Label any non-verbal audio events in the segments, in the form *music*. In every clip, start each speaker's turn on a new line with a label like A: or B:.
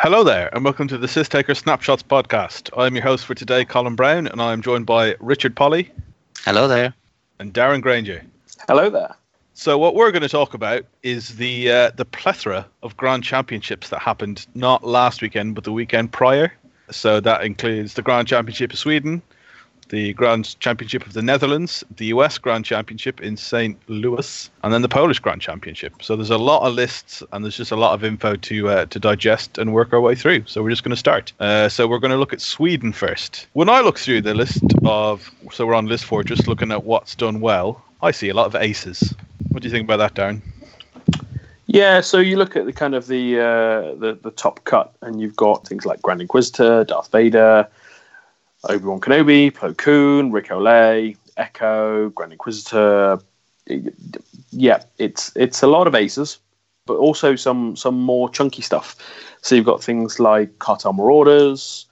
A: Hello there, and welcome to the Systaker Snapshots podcast. I'm your host for today, Colin Brown, and I'm joined by Richard Polly
B: Hello there.
A: and Darren Granger.
C: Hello there.
A: So, what we're going to talk about is the uh, the plethora of Grand Championships that happened not last weekend, but the weekend prior. So that includes the Grand Championship of Sweden, the Grand Championship of the Netherlands, the US Grand Championship in St. Louis, and then the Polish Grand Championship. So there's a lot of lists, and there's just a lot of info to uh, to digest and work our way through. So we're just going to start. Uh, so we're going to look at Sweden first. When I look through the list of, so we're on list four, just looking at what's done well. I see a lot of aces. What do you think about that, Darren?
C: Yeah, so you look at the kind of the uh, the the top cut, and you've got things like Grand Inquisitor, Darth Vader, Obi Wan Kenobi, Plo Koon, Ric Olié, Echo, Grand Inquisitor. Yeah, it's it's a lot of aces, but also some some more chunky stuff. So you've got things like Cartel Marauders.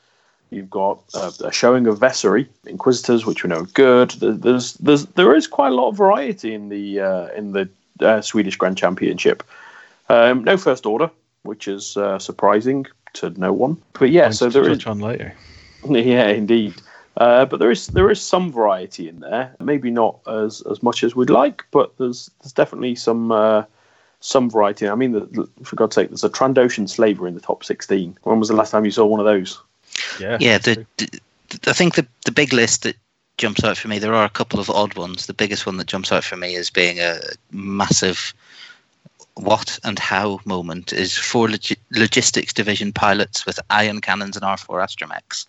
C: You've got uh, a showing of Vessery Inquisitors, which we know are good. There's there's there is quite a lot of variety in the uh, in the uh, Swedish Grand Championship. Um, no first order, which is uh, surprising to no one. But yeah, so there is
A: on later. *laughs*
C: yeah, indeed. Uh, but there is there is some variety in there. Maybe not as as much as we'd like, but there's there's definitely some uh, some variety. I mean, the, the- for God's sake, there's a Trandoshan slaver in the top 16. When was the last time you saw one of those?
A: Yeah.
B: Yeah, the, the, I think the the big list that jumps out for me. There are a couple of odd ones. The biggest one that jumps out for me as being a massive what and how moment is four logi- logistics division pilots with ion cannons and R4 astromechs.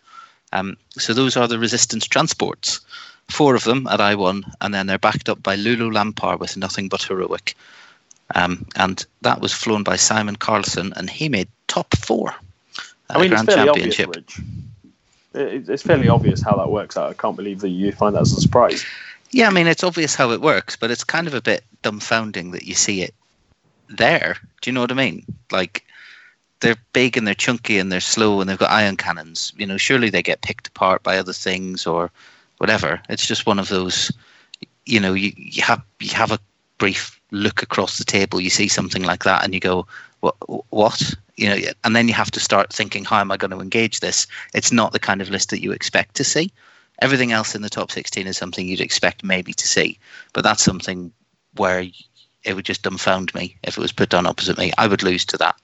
B: Um, so those are the resistance transports. Four of them at I1, and then they're backed up by L'ulo L'ampar with nothing but heroic. Um, and that was flown by Simon Carlson, and he made top four. at
C: I mean,
B: the
C: it's
B: Grand
C: fairly obvious,
B: Championship.
C: Rich. It's fairly obvious how that works out. I can't believe that you find that as a surprise.
B: Yeah, I mean, it's obvious how it works, but it's kind of a bit dumbfounding that you see it there. Do you know what I mean? Like, they're big and they're chunky and they're slow and they've got ion cannons. You know, surely they get picked apart by other things or whatever. It's just one of those. You know, you, you have you have a brief look across the table, you see something like that, and you go, "What? What?" You know, and then you have to start thinking, "How am I going to engage this?" It's not the kind of list that you expect to see. Everything else in the top 16 is something you'd expect maybe to see, but that's something where it would just dumbfound me if it was put down opposite me. I would lose to that.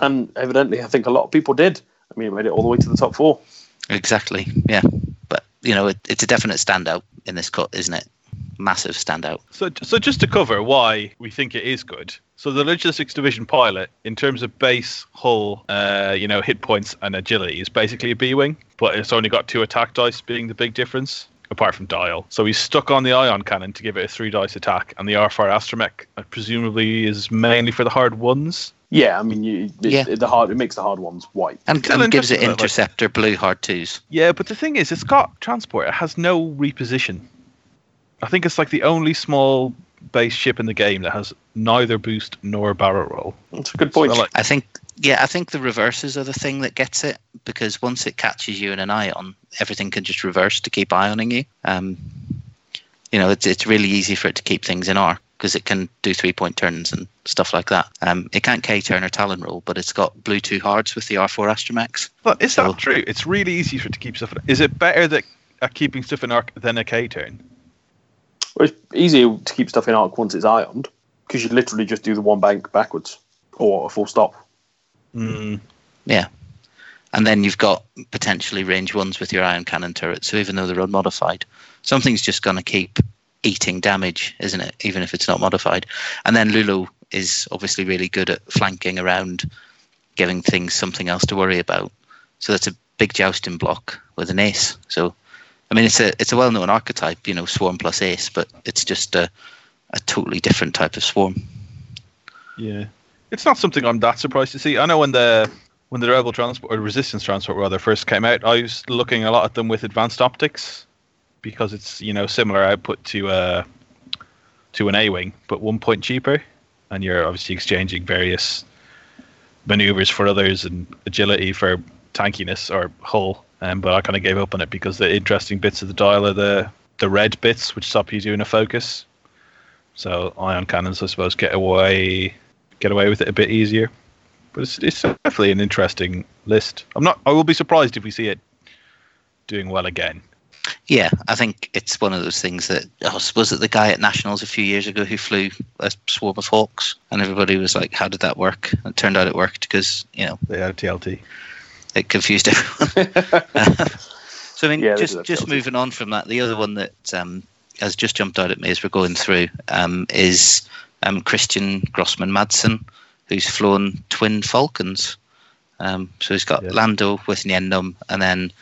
C: And evidently, I think a lot of people did. I mean, it made it all the way to the top four.
B: Exactly. Yeah. But, you know, it, it's a definite standout in this cut, isn't it? Massive standout.
A: So, so just to cover why we think it is good. So the logistics division pilot, in terms of base hull, uh, you know, hit points and agility, is basically a B wing, but it's only got two attack dice, being the big difference. Apart from dial, so he's stuck on the ion cannon to give it a three dice attack, and the R4 astromech uh, presumably is mainly for the hard ones.
C: Yeah, I mean, you, it,
B: Yeah.
C: the hard it makes the hard ones white.
B: And,
A: Still
B: and gives it
A: interesting, though, like-
B: interceptor blue hard twos.
A: Yeah, but the thing is, it's got transport. It has no reposition. I think it's like the only small base ship in the game that has neither boost nor barrel roll.
C: That's a good point.
A: So, like,
B: I think, yeah, I think the reverses are the thing that gets it because once it catches you in an ion, everything can just reverse to keep ioning you. Um, you know, it's it's really easy for it to keep things in R because it can do three point turns and stuff like that. Um, it can't K turn or Talon roll, but it's got blue two hards with the R4 Astromechs.
A: But is
B: So-
A: that true? It's really easy for it to keep stuff. In. Is it better that at keeping stuff in arc than a K turn?
C: Well, it's easier to keep stuff in arc once it's ioned because you literally just do the one bank backwards or a full stop.
A: Mm.
B: Yeah. And then you've got potentially range ones with your ion cannon turret. So even though they're unmodified, something's just going to keep eating damage, isn't it? Even if it's not modified. And then Lulu is obviously really good at flanking around, giving things something else to worry about. So that's a big jousting block with an ace. So, I mean, it's a it's a well known archetype, you know, swarm plus ace, but it's just a a totally different type of swarm.
A: Yeah, it's not something I'm that surprised to see. I know when the when the rebel transport or resistance transport rather first came out, I was looking a lot at them with advanced optics because it's you know similar output to uh to an A wing, but one point cheaper, and you're obviously exchanging various maneuvers for others and agility for tankiness or hull. Um, but I kind of gave up on it because the interesting bits of the dial are the the red bits, which stop you doing a focus. So ion cannons, I suppose, get away get away with it a bit easier. but it's, it's definitely an interesting list. I'm not. I will be surprised if we see it doing well again.
B: Yeah, I think it's one of those things that oh, was it the guy at Nationals a few years ago who flew a swarm of hawks, and everybody was like, "How did that work?" And it turned out it worked because you know
A: they had TLT.
B: It confused everyone. *laughs* *laughs* so I mean, yeah, just just moving on from that, the other one that um, has just jumped out at me as we're going through um, is um, Christian Grossman Madsen, who's flown twin Falcons. Um, so he's got yeah. Lando with Nien and then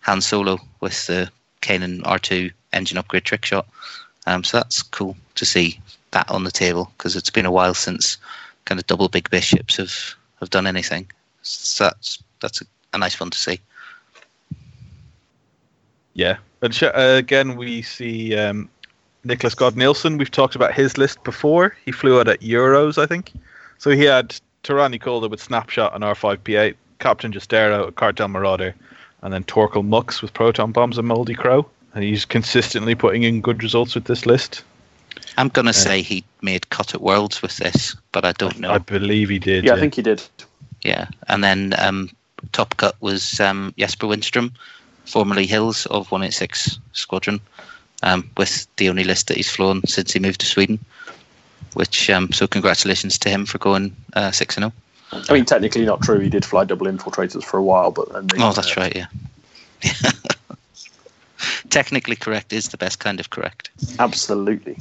B: Han Solo with the Kanan R2 engine upgrade trick shot. Um, so that's cool to see that on the table because it's been a while since kind of double big bishops have, have done anything. So that's that's a, a nice one to see.
A: Yeah, and uh, again we see um, Nicholas God Nielsen. We've talked about his list before. He flew out at Euros, I think. So he had Torani Kulda with Snapshot and R5P8, Captain Jostero, Cartel Marauder, and then Torkil Mux with Proton Bombs and Moldy Crow. And he's consistently putting in good results with this list.
B: I'm going to uh, say he made cut at Worlds with this, but I don't know.
A: I believe he did.
C: Yeah, yeah. I think he did.
B: Yeah. And then um, top cut was um, Jesper Windstrom, formerly Hills of 186 Squadron, um, with the only list that he's flown since he moved to Sweden. Which um, so congratulations to him for going uh, six and zero.
C: Oh. I mean, technically not true. He did fly double infiltrators for a while, but then
B: oh, that's uh, right. Yeah. *laughs* technically correct is the best kind of correct.
C: Absolutely.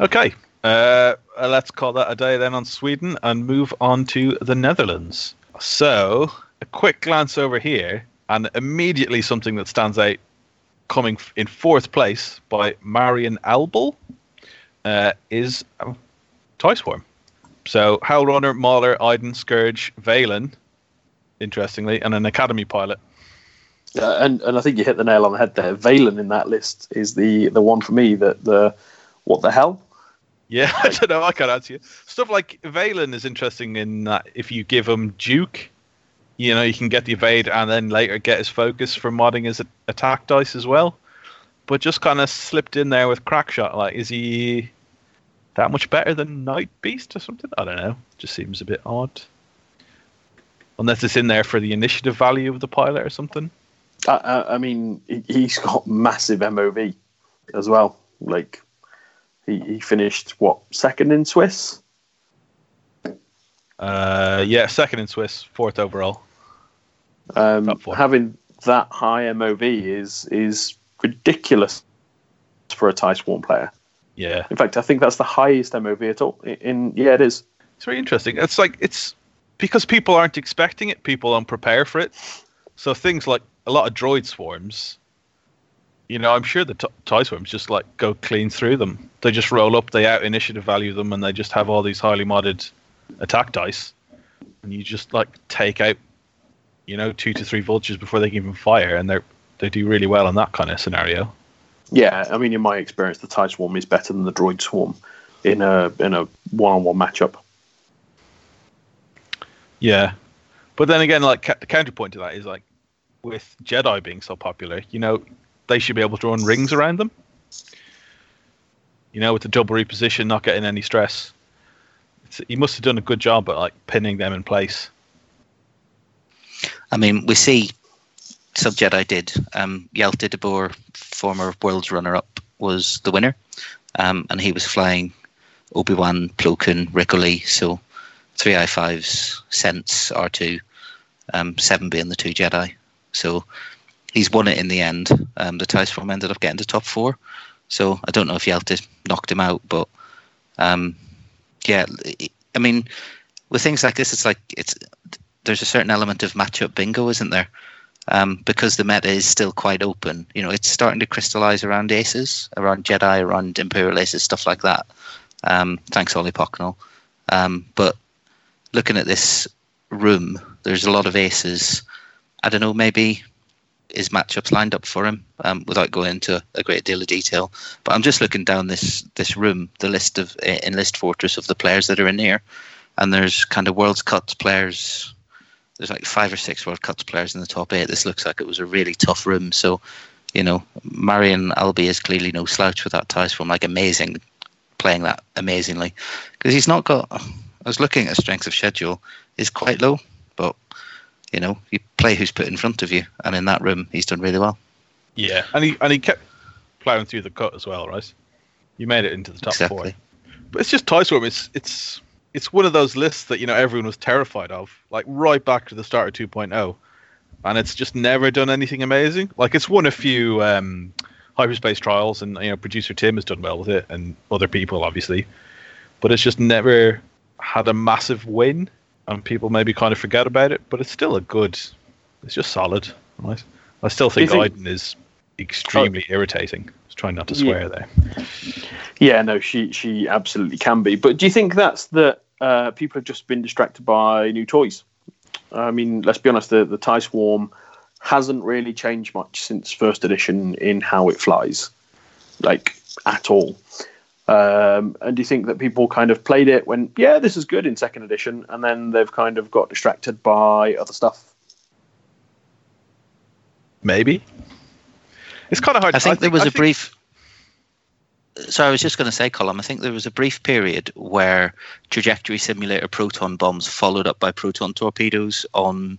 A: Okay, uh, let's call that a day then on Sweden and move on to the Netherlands. So, a quick glance over here, and immediately something that stands out coming in fourth place by Marion Albel uh, is um, Tie Swarm. So Howlrunner, Mauler, Iden, Scourge, Valen, interestingly, and an Academy pilot.
C: Uh, and and I think you hit the nail on the head there. Valen in that list is the the one for me that the what the hell.
A: Yeah, *laughs* I don't know. I can't answer you. Stuff like Valen is interesting in that if you give him Duke, you know, you can get the evade and then later get his focus for modding his attack dice as well. But just kind of slipped in there with Crackshot. Like, is he that much better than Night Beast or something? I don't know. Just seems a bit odd. Unless it's in there for the initiative value of the pilot or something.
C: Uh, I mean, he's got massive MOV as well. Like, he, he finished, what, second in Swiss?
A: Uh, yeah, second in Swiss, fourth overall.
C: Um, having that high MOV is is ridiculous for a Tie Swarm player.
A: Yeah.
C: In fact, I think that's the highest MOV at all. In yeah, it is.
A: It's very interesting. It's like it's because people aren't expecting it. People don't prepare for it. So things like a lot of droid swarms. You know, I'm sure the t- tie swarms just like go clean through them. They just roll up, they out initiative value them, and they just have all these highly modded attack dice, and you just like take out, you know, two to three vultures before they can even fire, and they they do really well in that kind of scenario.
C: Yeah, I mean, in my experience, the TIE Swarm is better than the Droid Swarm in a in a one-on-one matchup.
A: Yeah, but then again, like the counterpoint to that is like with Jedi being so popular, you know, they should be able to run rings around them. You know, with the double reposition, not getting any stress. It's, he must have done a good job at like pinning them in place.
B: I mean, we see Sub Jedi did. Um, Hjalte de Boer, former world's runner up, was the winner, um, and he was flying Obi Wan, Plo Koon, so three I fives, Sense R two, um, seven being the two Jedi. So he's won it in the end. Um, the Tie Swarm ended up getting to top four. So I don't know if Hjalte knocked him out, but um, yeah, I mean, with things like this, it's like it's there's a certain element of matchup bingo, isn't there? Um, because the meta is still quite open. You know, it's starting to crystallize around aces, around Jedi, around Imperial aces, stuff like that. Um, thanks, Ollie Pocknell. Um, but looking at this room, there's a lot of aces. I don't know, maybe his matchups lined up for him um, without going into a great deal of detail. But I'm just looking down this this room, the list of in list fortress of the players that are in here, and there's kind of World's Cup players there's like five or six World Cups players in the top eight. This looks like it was a really tough room. So, you know, Marion Albi is clearly no slouch with that tie from like amazing, playing that amazingly because he's not got I was looking at strength of schedule is quite low, but you know you play who's put in front of you, and in that room he's done really well.
A: Yeah, and he and he kept plowing through the cut as well, right? You made it into the top
B: exactly.
A: four. But it's just Swarm. It's it's it's one of those lists that you know everyone was terrified of, like right back to the start of 2.0, and it's just never done anything amazing. Like it's won a few um, hyperspace trials, and you know producer Tim has done well with it, and other people obviously, but it's just never had a massive win, and people maybe kind of forget about it. But it's still a good. It's just solid, right? I still think,
C: think
A: Iden is extremely oh. irritating. I was trying not to swear
C: Yeah.
A: there.
C: Yeah, no, she she absolutely can be. But do you think that's that uh, people have just been distracted by new toys? I mean, let's be honest, the the Tie Swarm hasn't really changed much since first edition in how it flies, like at all. Um, and do you think that people kind of played it when, yeah, this is good in second edition, and then they've kind of got distracted by other stuff?
A: Maybe. It's kind of hard.
B: I think there was
A: a
B: a brief. So I was just going to say, Colin. I think there was a brief period where trajectory simulator proton bombs followed up by proton torpedoes on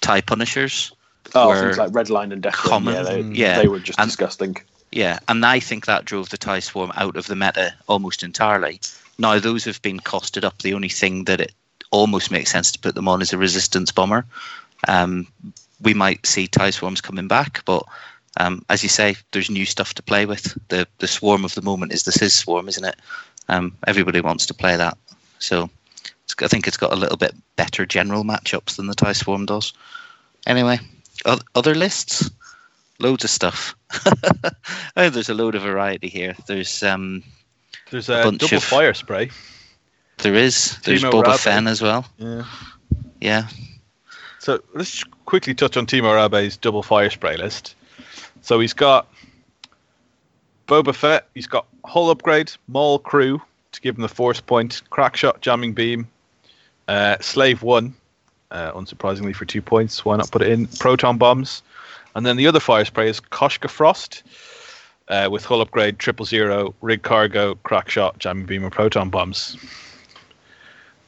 B: tie punishers.
C: Oh,
B: were
C: things like Redline and Death
B: common,
C: yeah, they,
B: yeah.
C: they were just
B: And-
C: disgusting.
B: Yeah, and I think that drove the tie swarm out of the meta almost entirely. Now those have been costed up. The only thing that it almost makes sense to put them on is a resistance bomber. Um, we might see tie swarms coming back, but um, as you say, there's new stuff to play with. The the swarm of the moment is the Sizz swarm, isn't it? Um, everybody wants to play that, so it's, I think it's got a little bit better general matchups than the tie swarm does. Anyway, other lists, loads of stuff. *laughs* oh, there's a load of variety here. There's um,
A: There's
B: a
A: a,
B: bunch
A: double
B: of-
A: fire spray.
B: there is there's
A: Timo
B: Boba
A: Rabe.
B: Fett as well.
A: Yeah.
B: Yeah,
A: So let's quickly touch on Timo Rabe's double fire spray list. So he's got Boba Fett, he's got hull upgrade, Maul crew to give him the force point, crack shot, jamming beam, uh, slave one, uh, unsurprisingly for two points. Why not put it in? Proton bombs, and then the other fire spray is Koshka Frost. Uh, with hull upgrade, triple zero, rig cargo, crack shot, jamming beam, and proton bombs.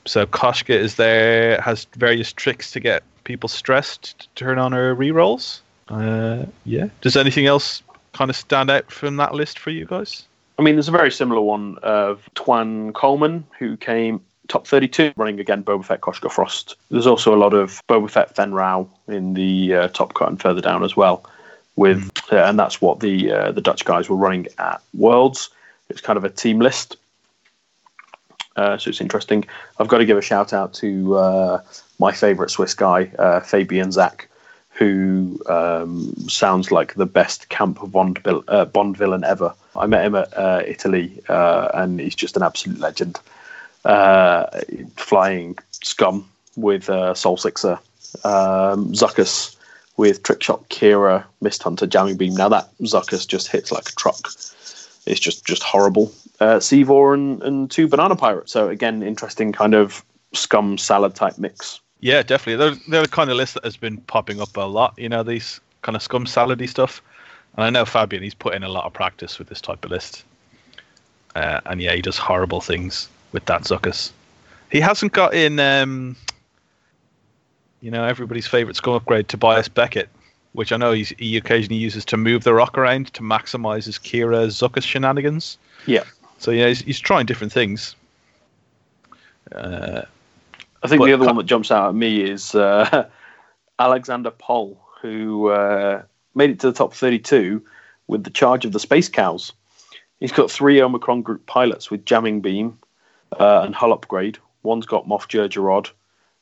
A: So Koshka is there, has various tricks to get people stressed to turn on her rerolls. Uh, yeah. Does anything else kind of stand out from that list for you guys?
C: I mean, there's a very similar one of Twan Coleman, who came top 32, running again Boba Fett Koshka Frost. There's also a lot of Boba Fett Fenn Rau in the uh, top cut and further down as well. With uh, and that's what the uh, the Dutch guys were running at Worlds. It's kind of a team list, uh, so it's interesting. I've got to give a shout out to uh, my favourite Swiss guy, uh, Fabian Zach, who um, sounds like the best camp Bond, uh, Bond villain ever. I met him at uh, Italy, uh, and he's just an absolute legend. Uh, flying scum with uh, Sol Sixxa, um, Zuckuss with Trickshot, Qi'ra, Mist Hunter, Jamming Beam. Now that Zuckuss just hits like a truck. It's just just horrible. Uh, Seavor and, and two Banana Pirates. So again, interesting kind of scum salad type mix.
A: Yeah, definitely. They're, they're the kind of list that has been popping up a lot, you know, these kind of scum salady stuff. And I know Fabian, he's put in a lot of practice with this type of list. Uh, and yeah, he does horrible things with that Zuckuss. He hasn't got in, um, you know, everybody's favorite scum upgrade, Tobias Beckett, which I know he's, he occasionally uses to move the rock around to maximize his Qi'ra Zuckuss shenanigans.
C: Yeah.
A: So yeah, he's, he's trying different things. Uh,
C: I think
A: But
C: the other
A: cu-
C: one that jumps out at me is uh, *laughs* Alexander Poll, who uh, made it to the top 32 with the charge of the Space Cows. He's got three Omicron group pilots with jamming beam uh, and hull upgrade. One's got Moff Jerjerrod,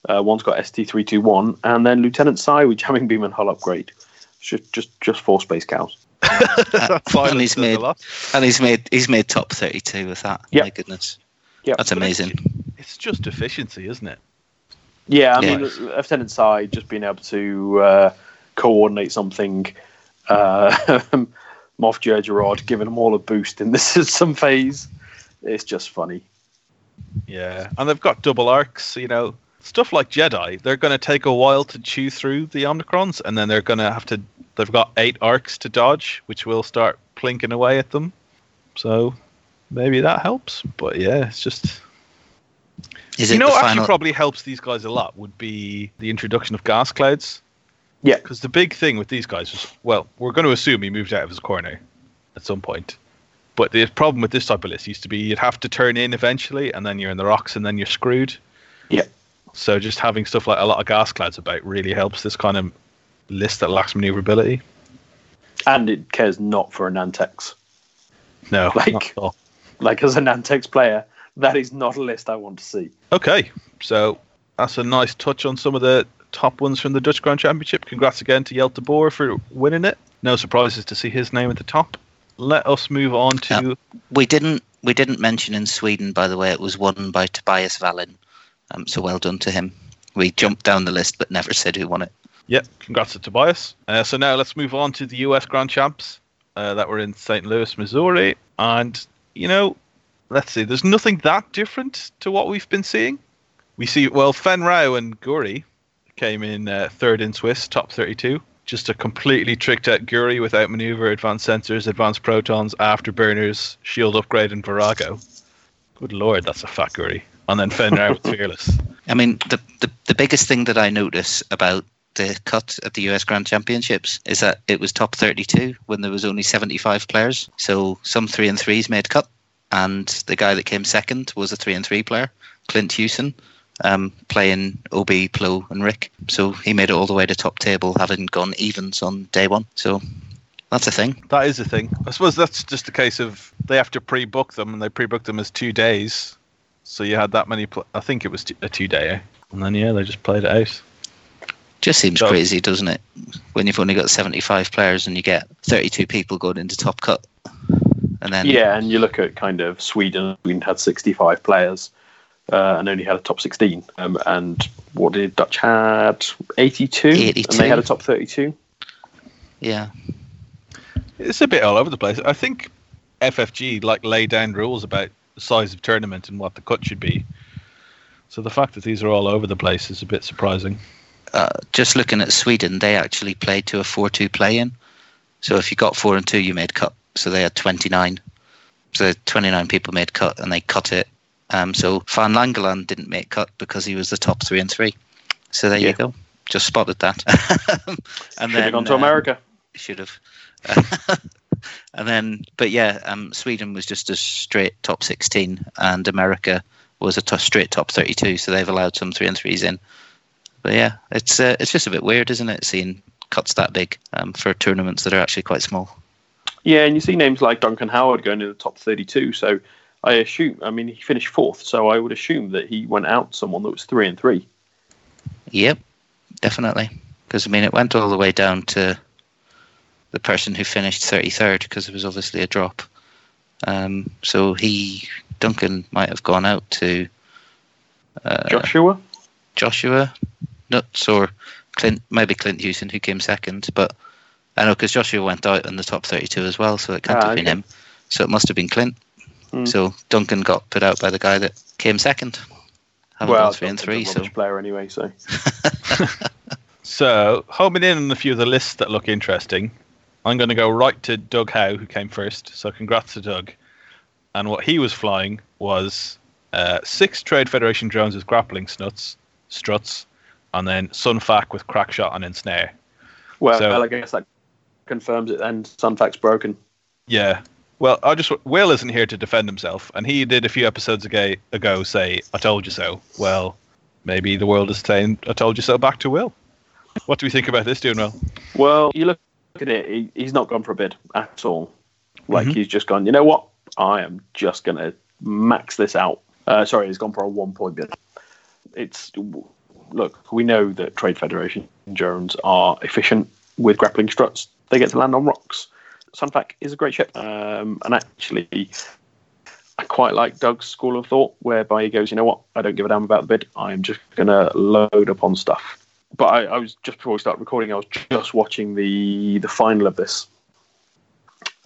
C: uh, one's got ST321, and then Lieutenant Sai with jamming beam and hull upgrade. Just, just, just four Space Cows. *laughs*
A: violence
B: he's made- and he's made he's made top thirty two with that.
C: Yep.
B: My goodness,
C: Yeah,
B: that's amazing.
A: It's just efficiency, isn't it?
C: Yeah, I
B: Yeah.
C: mean, Lieutenant Sai just being able to uh, coordinate something. Uh, *laughs* Moff Jerjerrod giving them all a boost in *laughs* this some phase. It's just funny.
A: Yeah, and they've got double arcs. You know, stuff like Jedi. They're going to take a while to chew through the Omnicrons, and then they're going to have to. They've got eight arcs to dodge, which will start plinking away at them. So maybe that helps. But yeah, it's just
B: Is
A: you know, what
B: final?
A: actually probably helps these guys a lot would be the introduction of gas clouds.
C: Yeah.
A: Because the big thing with these guys was, well, we're going to assume he moved out of his corner at some point. But the problem with this type of list used to be you'd have to turn in eventually, and then you're in the rocks, and then you're screwed.
C: Yeah.
A: So just having stuff like a lot of gas clouds about really helps this kind of list that lacks maneuverability.
C: And it cares not for a Nantex.
A: No,
C: Like-
A: not at all.
C: Like as a Nantex player, that is not a list I want to see.
A: Okay, so that's a nice touch on some of the top ones from the Dutch Grand Championship. Congrats again to Jelte Boer for winning it. No surprises to see his name at the top. Let us move on to.
B: We didn't we didn't mention in Sweden, by the way, it was won by Tobias Wallin. Um, so well done to him. We jumped down the list, but never said who won it.
A: Yep, congrats to Tobias. Uh, so now let's move on to the US Grand Champs uh, that were in St. Louis, Missouri. And, you know, let's see, there's nothing that different to what we've been seeing. We see, well, Fenn Rau and Guri came in uh, third in Swiss, top 32. Just a completely tricked out Guri without maneuver, advanced sensors, advanced protons, afterburners, shield upgrade, and Virago. Good lord, that's a fat Guri. And then Fenn Rau with *laughs* Fearless.
B: I mean, the, the the biggest thing that I notice about the cut at the US Grand Championships is that it was top 32 when there was only 75 players. So some three and threes made cut, and the guy that came second was a three and three player, Clint Hewson, um, playing OB, Plo, and Rick. So he made it all the way to top table, having gone evens on day one. So that's a thing.
A: That is a thing. I suppose that's just a case of they have to pre-book them, and they pre-booked them as two days. So you had that many. Pl- I think it was t- a two-dayer, and then yeah, they just played it out.
B: Just seems
A: So-
B: crazy, doesn't it? When you've only got 75 players and you get 32 people going into top cut. And then
C: Yeah, and you look at kind of Sweden. Sweden had 65 players uh, and only had a top 16. Um, and what did Dutch had? 82, and they had a top 32.
B: yeah.
A: It's a bit all over the place. I think FFG like lay down rules about the size of tournament and what the cut should be. So the fact that these are all over the place is a bit surprising.
B: Uh, just looking at Sweden, they actually played to a 4 2 play in. So if you got 4 and 2, you made cut. So they had 29. So 29 people made cut and they cut it. Um, so Van Langeland didn't make cut because he was the top 3 and 3. So there
C: Yeah.
B: you go. Just spotted that. *laughs* and
C: Should have gone to
B: uh,
C: America.
B: should have. *laughs* and then, but yeah, um, Sweden was just a straight top 16, and America was a t- straight top 32. So they've allowed some three and threes in. But yeah, it's uh, it's just a bit weird, isn't it? Seeing cuts that big um, for tournaments that are actually quite small.
C: Yeah, and you see names like Duncan Howard going in the top 32. So I assume, I mean, he finished fourth. So I would assume that he went out someone that was three and three.
B: Yep, definitely. Because I mean, it went all the way down to the person who finished 33rd because it was obviously a drop. Um, so he, Duncan, might have gone out to uh,
C: Joshua?
B: Joshua Nuts or Clint, maybe Clint Hewson, who came second. But I know because Joshua went out in the top 32 as well, so it can't
C: Ah,
B: have been him. So it must have been Clint.
C: Hmm.
B: So Duncan got put out by the guy that came second. Having
C: well,
B: gone three and
C: Duncan's
B: three,
C: a
B: so
C: player anyway. So *laughs*
A: So homing in on a few of the lists that look interesting, I'm going to go right to Doug Howe, who came first. So congrats to Doug. And what he was flying was uh, six Trade Federation drones with grappling snuts, struts, and then Sunfac with crack shot and ensnare.
C: well,
A: So-
C: well, I guess that confirms it. Then Sunfac's broken.
A: Yeah. Well, I just Will isn't here to defend himself, and he did a few episodes ago, ago say, "I told you so." Well, maybe the world is saying, "I told you so" back to Will. What do we think about this doing well?
C: Well, you look at it, he, he's not gone for a bid at all. Like
A: Mhm.
C: he's just gone, you know what? I am just going to max this out. Uh, sorry, he's gone for a one point bid. It's look, we know that Trade Federation drones are efficient with grappling struts. They get to land on rocks. Sunfac is a great ship, um, and actually, I quite like Doug's school of thought, whereby he goes, you know what? I don't give a damn about the bid. I'm just going to load up on stuff but I, I was just before we started recording, I was just watching the the final of this,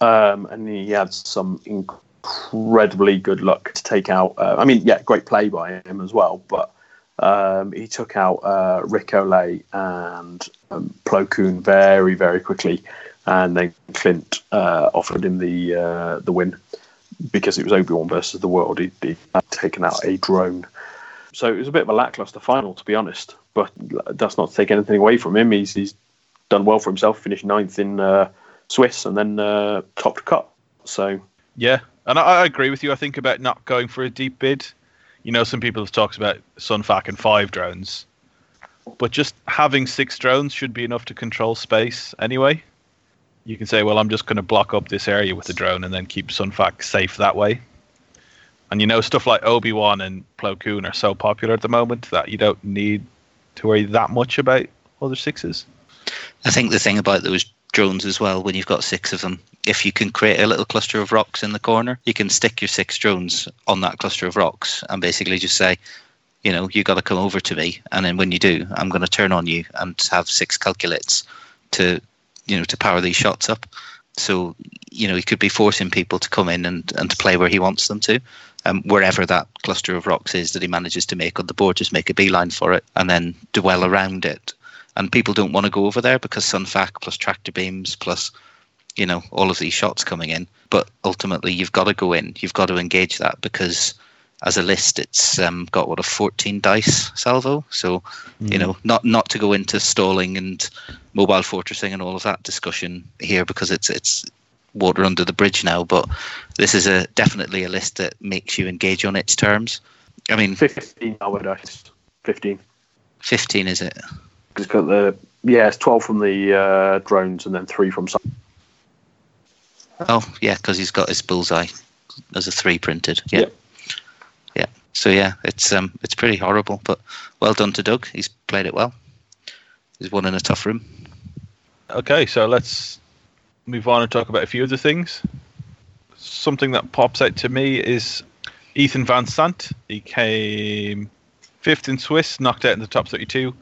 C: um, and he had some incredibly good luck to take out. Uh, I mean, yeah, great play by him as well, but um, he took out uh, Ric Olié and um, Plo Koon very very quickly, and then Clint uh, offered him the uh, the win because it was Obi Wan versus the world. He, he had taken out a drone. So it was a bit of a lackluster final, to be honest. But that's not to take anything away from him. He's, he's done well for himself, finished ninth in uh, Swiss and then uh, top to cut. So
A: Yeah, and I, I agree with you. I think about not going for a deep bid. You know, some people have talked about Sunfac and five drones, but just having six drones should be enough to control space anyway. You can say, well, I'm just going to block up this area with the drone and then keep Sunfac safe that way. And you know, stuff like Obi Wan and Plo Koon are so popular at the moment that you don't need to worry that much about other sixes.
B: I think the thing about those drones as well, when you've got six of them, if you can create a little cluster of rocks in the corner, you can stick your six drones on that cluster of rocks and basically just say, you know, you got to come over to me, and then when you do, I'm going to turn on you and have six calculates to, you know, to power these shots up. So, you know, he could be forcing people to come in and, and to play where he wants them to. Um, wherever that cluster of rocks is that he manages to make on the board, just make a beeline for it and then dwell around it. And people don't want to go over there because Sunfac plus tractor beams plus, you know, all of these shots coming in. But ultimately, you've got to go in. You've got to engage that because as a list, it's um, got what a 14 dice salvo. So, you know, not not to go into stalling and mobile fortressing and all of that discussion here because it's it's water under the bridge now. But this is a definitely a list that makes you engage on its terms. I mean,
C: 15 hour dice. 15.
B: 15 is it?
C: It's got the yeah, it's 12 from the uh, drones and then three from.
B: Oh, yeah, because he's got his bullseye as a three printed. Yeah.
C: Yep.
B: So yeah, it's um it's pretty horrible, but well done to Doug. He's played it well. He's won in a tough room.
A: Okay, so let's move on and talk about a few other things. Something that pops out to me is Ethan Van Sant. He came fifth in Swiss, knocked out in the top 32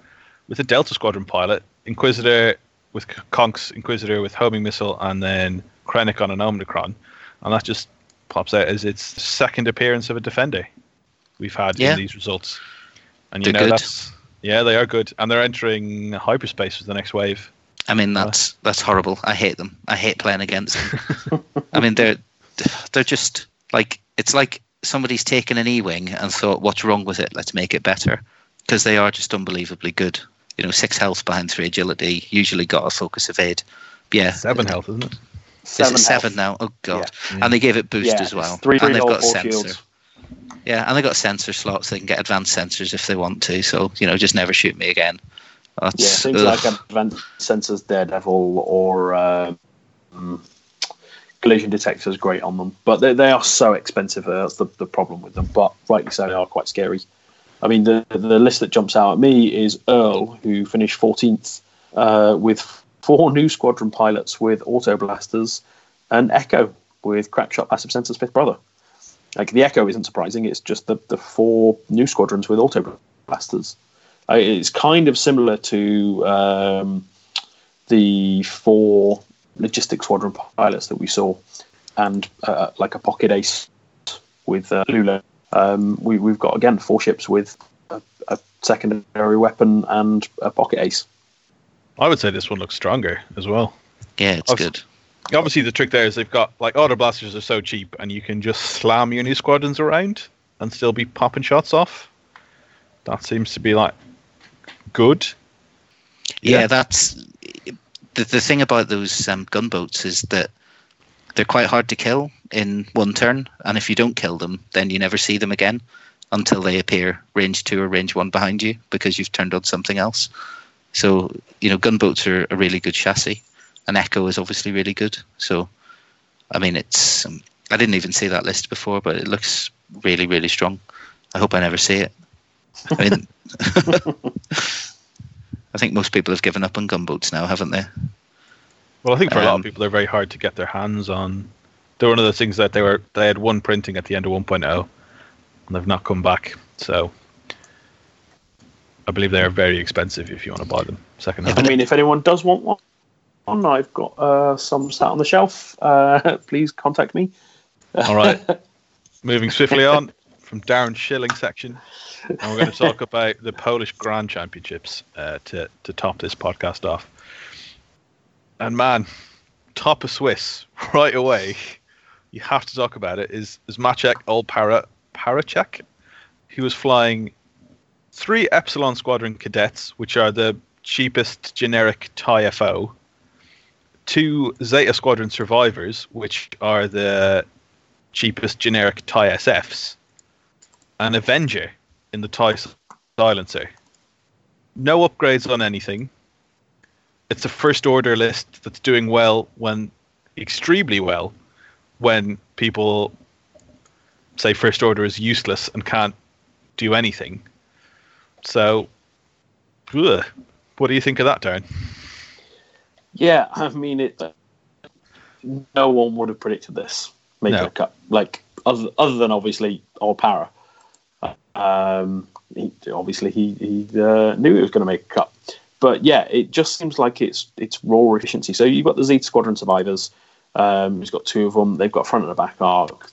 A: with a Delta Squadron pilot, Inquisitor with Conks, Inquisitor with homing missile, and then Krennic on an Omicron. And that just pops out as its second appearance of a defender we've had
B: Yeah.
A: in these results. And you
B: They're
A: know
B: good.
A: that's yeah, they are good, and they're entering hyperspace for the next wave.
B: I mean, uh, that's that's horrible. I hate them. I hate playing against them. *laughs* I mean, they're they're just like it's like somebody's taken an E-wing and thought, "What's wrong with it? Let's make it better." Because they are just unbelievably good. You know, six health behind three agility. Usually got a focus evade. Yeah,
A: Seven health, isn't it?
B: Is it seven now? Oh god! And they gave it boost
C: Yeah,
B: as well.
C: it's three,
B: and they've got
C: four
B: sensor.
C: shields.
B: Yeah, and they got sensor slots. They can get advanced sensors if they want to. So you know, just never shoot me again.
C: Yeah,
B: That's,
C: things
B: ugh.
C: like Advanced Sensors Daredevil or um, collision detectors great on them, but they, they are so expensive. uh, That's the, the problem with them. But rightly so, they are quite scary. I mean, the the list that jumps out at me is Earl, who finished 14th uh, with four Nu Squadron pilots with auto blasters, and Echo with crackshot passive sensors fifth brother. Like the Echo isn't surprising; it's just the the four Nu Squadrons with auto blasters. Uh, It's kind of similar to um, the four logistics squadron pilots that we saw, and uh, like a pocket ace with uh, Lula. Um, we, we've got again four ships with a, a secondary weapon and a pocket ace.
A: I would say this one looks stronger as well.
B: yeah, it's
A: I've-
B: good.
A: Obviously, the trick there is they've got like auto blasters are so cheap, and you can just slam uni squadrons around and still be popping shots off. That seems to be like good.
B: Yeah,
A: Yeah.
B: that's the the thing about those um, gunboats is that they're quite hard to kill in one turn, and if you don't kill them, then you never see them again until they appear range two or range one behind you because you've turned on something else. So you know, gunboats are a really good chassis, and Echo is obviously really good. So, I mean, it's um, I didn't even see that list before, but it looks really really strong. I hope I never see it. I mean. *laughs* I think most people have given up on gunboats now, haven't they?
A: Well, I think for a lot
B: Um,
A: of people, they're very hard to get their hands on. They're one of the things that they were they had one printing at the end of 1.0, and they've not come back. So, I believe they are very expensive if you want to buy them second hand.
C: I mean, if anyone does want one, one I've got uh, some sat on the shelf. Uh, *laughs* please contact me.
A: All right. *laughs* Moving swiftly on from Darren Schilling section, and we're going *laughs* to talk about the Polish Grand Championships uh, to to top this podcast off. And man, top of Swiss right away. You have to talk about it. Is is Maciek Old Para Paracek? He was flying three Epsilon Squadron cadets, which are the cheapest generic TIE FO, two Zeta Squadron survivors, which are the cheapest generic TIE SFs, an Avenger in the TIE Silencer. No upgrades on anything. It's a first order list that's doing well when extremely well when people say first order is useless and can't do anything. So, ugh. what do you think of that, Darren?
C: Yeah, *laughs* I mean, it. No one would have predicted this making
A: No.
C: a cut. Like other, other than obviously Old Para. Um, he, obviously, he, he uh, knew he was going to make a cut. But yeah, it just seems like it's it's raw efficiency. So you've got the Z Squadron survivors. Um, he's got two of them. They've got front and a back arc.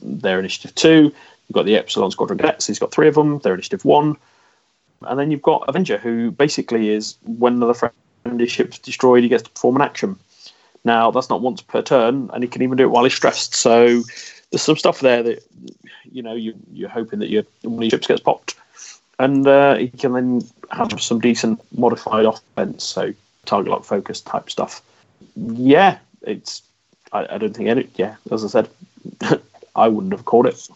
C: They're initiative two. You've got the Epsilon Squadron cadets. He's got three of them. They're initiative one. And then you've got Avenger, who basically is when another his ship's destroyed, he gets to perform an action. Now that's not once per turn, and he can even do it while he's stressed. So there's some stuff there that you know you, you're hoping that your one of your ships gets popped, and uh, he can then have some decent modified offense, so target lock focus type stuff. Yeah, it's I, I don't think any. Yeah, as I said, *laughs* I wouldn't have called it.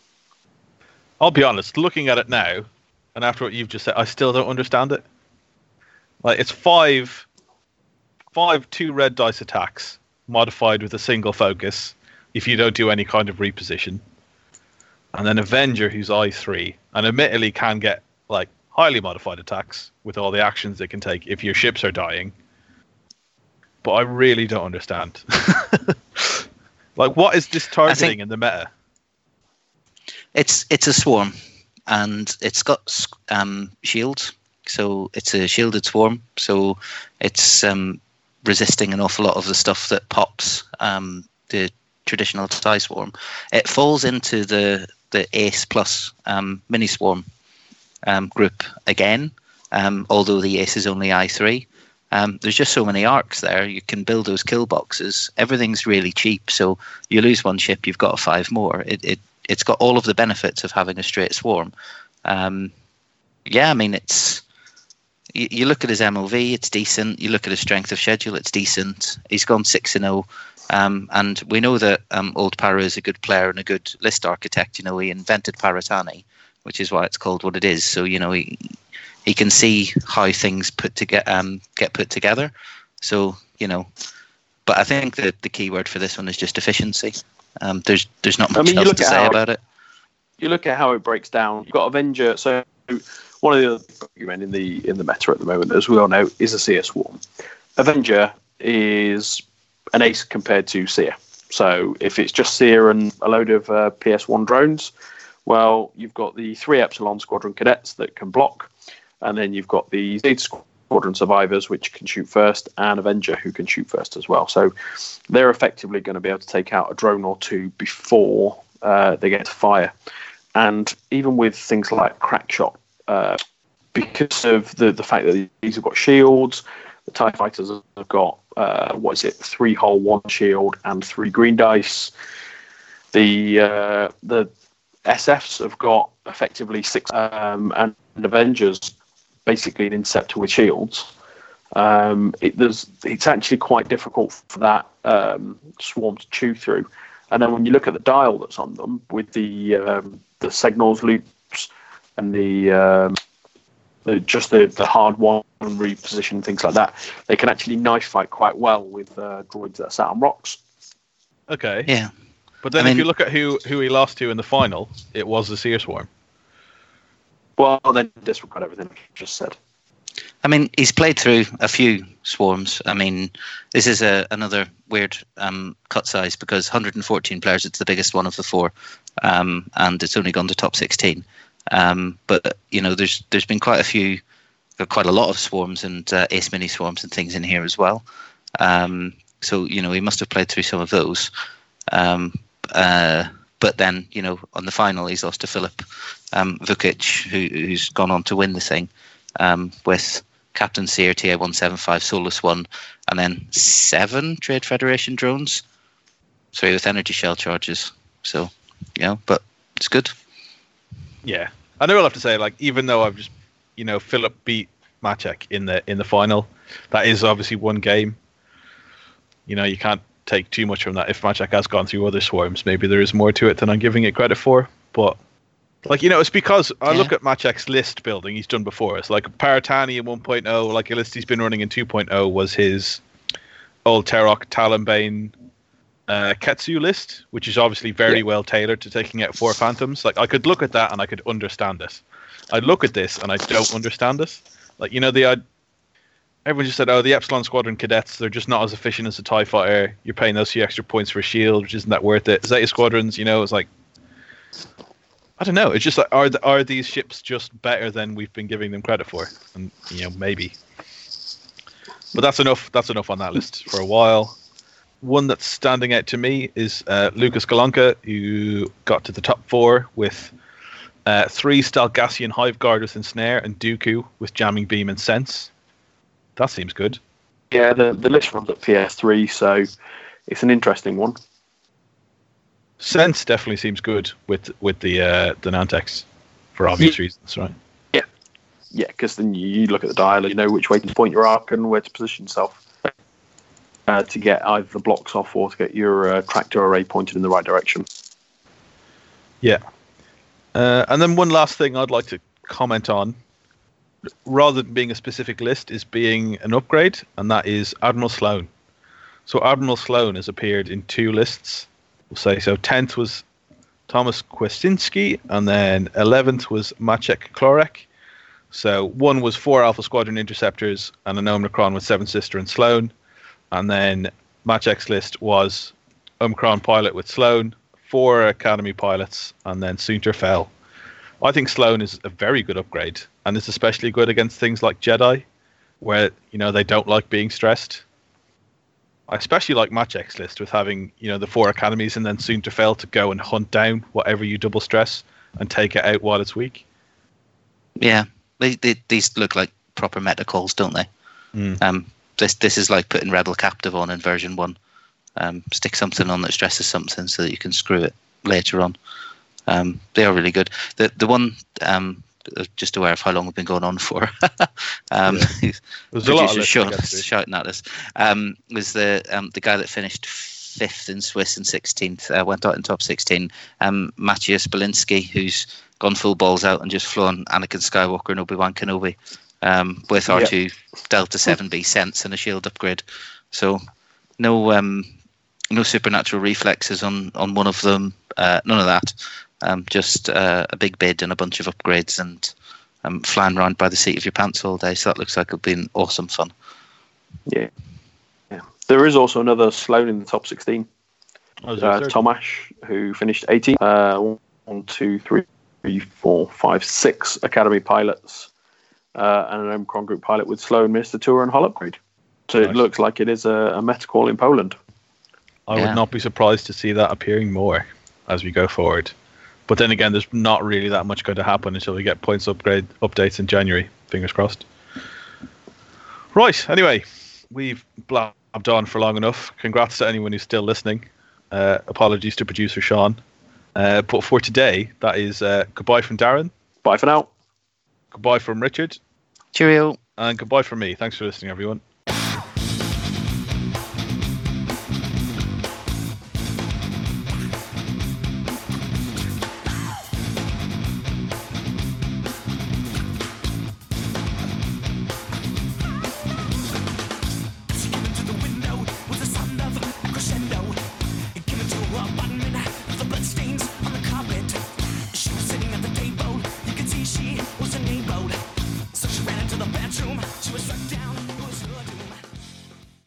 A: I'll be honest, looking at it now, and after what you've just said, I still don't understand it. Like it's five, five two red dice attacks modified with a single focus. If you don't do any kind of reposition, and then Avenger, who's I three, and admittedly can get like highly modified attacks with all the actions it can take if your ships are dying. But I really don't understand. *laughs* like, what is this targeting in the meta?
B: It's it's a swarm, and it's got um, shields, so it's a shielded swarm. So it's um, resisting an awful lot of the stuff that pops um, the traditional tie swarm. It falls into the the Ace plus um, mini swarm um, group again, um, although the Ace is only I three. Um, there's just so many arcs there. You can build those kill boxes. Everything's really cheap. So you lose one ship, you've got five more. It, it it's got all of the benefits of having a straight swarm. Um, yeah, I mean it's. You, you look at his MOV, it's decent. You look at his strength of schedule, it's decent. He's gone six and zero, um, and we know that um, Old Para is a good player and a good list architect. You know, he invented Paratani, which is why it's called what it is. So you know he he can see how things put to get um, get put together. So you know, but I think that the key word for this one is just efficiency. Um, there's there's not
C: I
B: much
C: mean,
B: else to say about it.
C: you look at how it breaks down. You've got Avenger. So one of the other argument in the in the meta at the moment, as we all know, is a Sear Swarm. Avenger is an ace compared to Sear. So if it's just Sear and a load of uh, PS1 drones, well, you've got the three Epsilon Squadron cadets that can block, and then you've got the Zeta Squadron survivors, which can shoot first, and Avenger, who can shoot first as well. So they're effectively going to be able to take out a drone or two before uh, they get to fire. And even with things like crack shot, uh, because of the, the fact that these have got shields, the TIE fighters have got, uh, what is it, three hull, one shield, and three green dice. The uh, the SFs have got effectively six, um, and Avengers basically an Inceptor with shields. Um, it, it's actually quite difficult for that um, swarm to chew through. And then when you look at the dial that's on them with the um, the Segnor's loops and the, um, the just the, the hard one reposition things like that, they can actually knife fight quite well with uh, droids that are sat on rocks.
A: Okay.
B: Yeah,
A: But then
B: I
A: if
B: mean-
A: you look at who who he lost to in the final, it was the Sear Swarm.
C: Well, then disregard everything I just said.
B: I mean, he's played through a few swarms. I mean, this is a, another weird um, cut size because 114 players, it's the biggest one of the four, um, and it's only gone to top 16. Um, but you know, there's there's been quite a few, quite a lot of swarms and uh, ace mini swarms and things in here as well. Um, so you know, he must have played through some of those. Um, uh, but then you know, on the final, he's lost to Philip um, Vukic, who, who's gone on to win the thing um, with Captain Sear TA one seven five Solus one, and then seven Trade Federation drones, three with energy shell charges. So, you know, but it's good.
A: Yeah. I know I'll have to say, like, even though I've just, you know, Philip beat Maciek in the in the final, that is obviously one game. You know, you can't take too much from that. If Maciek has gone through other swarms, maybe there is more to it than I'm giving it credit for. But like you know, it's because I
B: Yeah.
A: look at Maciek's list building he's done before. It's like Paratani in 1.0, like a list he's been running in 2.0 was his old Terok Talonbane uh, Ketsu list, which is obviously very
C: Yeah.
A: well tailored to taking out four phantoms. Like I could look at that and I could understand this. I look at this and I don't understand this. Like you know the uh, everyone just said, oh, the Epsilon Squadron cadets they're just not as efficient as the Tie Fighter. You're paying those few extra points for a shield, which isn't that worth it. Zeta Squadrons, you know, it's like I don't know. It's just like are the, are these ships just better than we've been giving them credit for? And you know maybe. But that's enough. That's enough on that list for a while. One that's standing out to me is uh, Lucas Galanka, who got to the top four with uh, three Stalgasin Hive Guard with Ensnare and Dooku with Jamming Beam and Sense. That seems good.
C: Yeah, the, the list runs at PS3, so it's an interesting one.
A: Sense definitely seems good with with the uh, the Nantex for obvious reasons, right?
C: Yeah, because then you, you look at the dial and you know which way to point your arc and where to position yourself uh, to get either the blocks off or to get your uh, tractor array pointed in the right direction.
A: Yeah. Uh, and then one last thing I'd like to comment on, rather than being a specific list, is being an upgrade, and that is Admiral Sloane. So Admiral Sloane has appeared in two lists. We'll say so. Tenth was Thomas Kwestinski, and then eleventh was Maciek Klorek. So one was four Alpha Squadron interceptors and an Omicron with Seventh Sister and Sloane, and then Maciek's list was Omicron pilot with Sloane, four Academy pilots, and then Soontir Fel. I think Sloane is a very good upgrade, and it's especially good against things like Jedi, where you know they don't like being stressed. I especially like Maciek's list with having you know the four academies and then Soontir Fel to go and hunt down whatever you double stress and take it out while it's weak.
B: Yeah, they, they, these look like proper meta calls, don't they?
A: Mm.
B: Um, this this is like putting Rebel Captive on in version one. Um, stick something on that stresses something so that you can screw it later on. Um, they are really good. The the one um, just aware of how long we've been going on for. *laughs* um, *laughs*
A: There's a lot of
B: producer
A: lists to
B: Sean *laughs* shouting at us. Um, was the um, the guy that finished fifth in Swiss and 16th, uh, went out in top 16. Um, Matthias Belinsky, who's gone full balls out and just flown Anakin Skywalker and Obi Wan Kenobi um, with
C: Yeah.
B: R2 Delta 7B sense and a shield upgrade. So no um, no supernatural reflexes on on one of them. Uh, none of that. Um, just uh, a big bid and a bunch of upgrades and um, flying around by the seat of your pants all day. So that looks like it'll be an awesome fun.
C: Yeah. yeah. There is also another Sloane in the top 16.
A: Oh, is there a
C: Uh,
A: third?
C: Tomash, who finished 18. Uh, one, two, three, three, four, five, six Academy pilots uh, and an Omicron group pilot with Sloane, Mr. Tour, and Hull upgrade. So
A: Nice.
C: it looks like it is a, a meta call in Poland.
A: I
B: Yeah.
A: would not be surprised to see that appearing more as we go forward. But then again, there's not really that much going to happen until we get points upgrade updates in January. Fingers crossed. Right. Anyway, we've blabbed on for long enough. Congrats to anyone who's still listening. Uh, apologies to producer Sean. Uh, but for today, that is uh, goodbye from Darren,
C: Bye for now.
A: goodbye from Richard,
B: Cheerio.
A: and goodbye from me. Thanks for listening, everyone.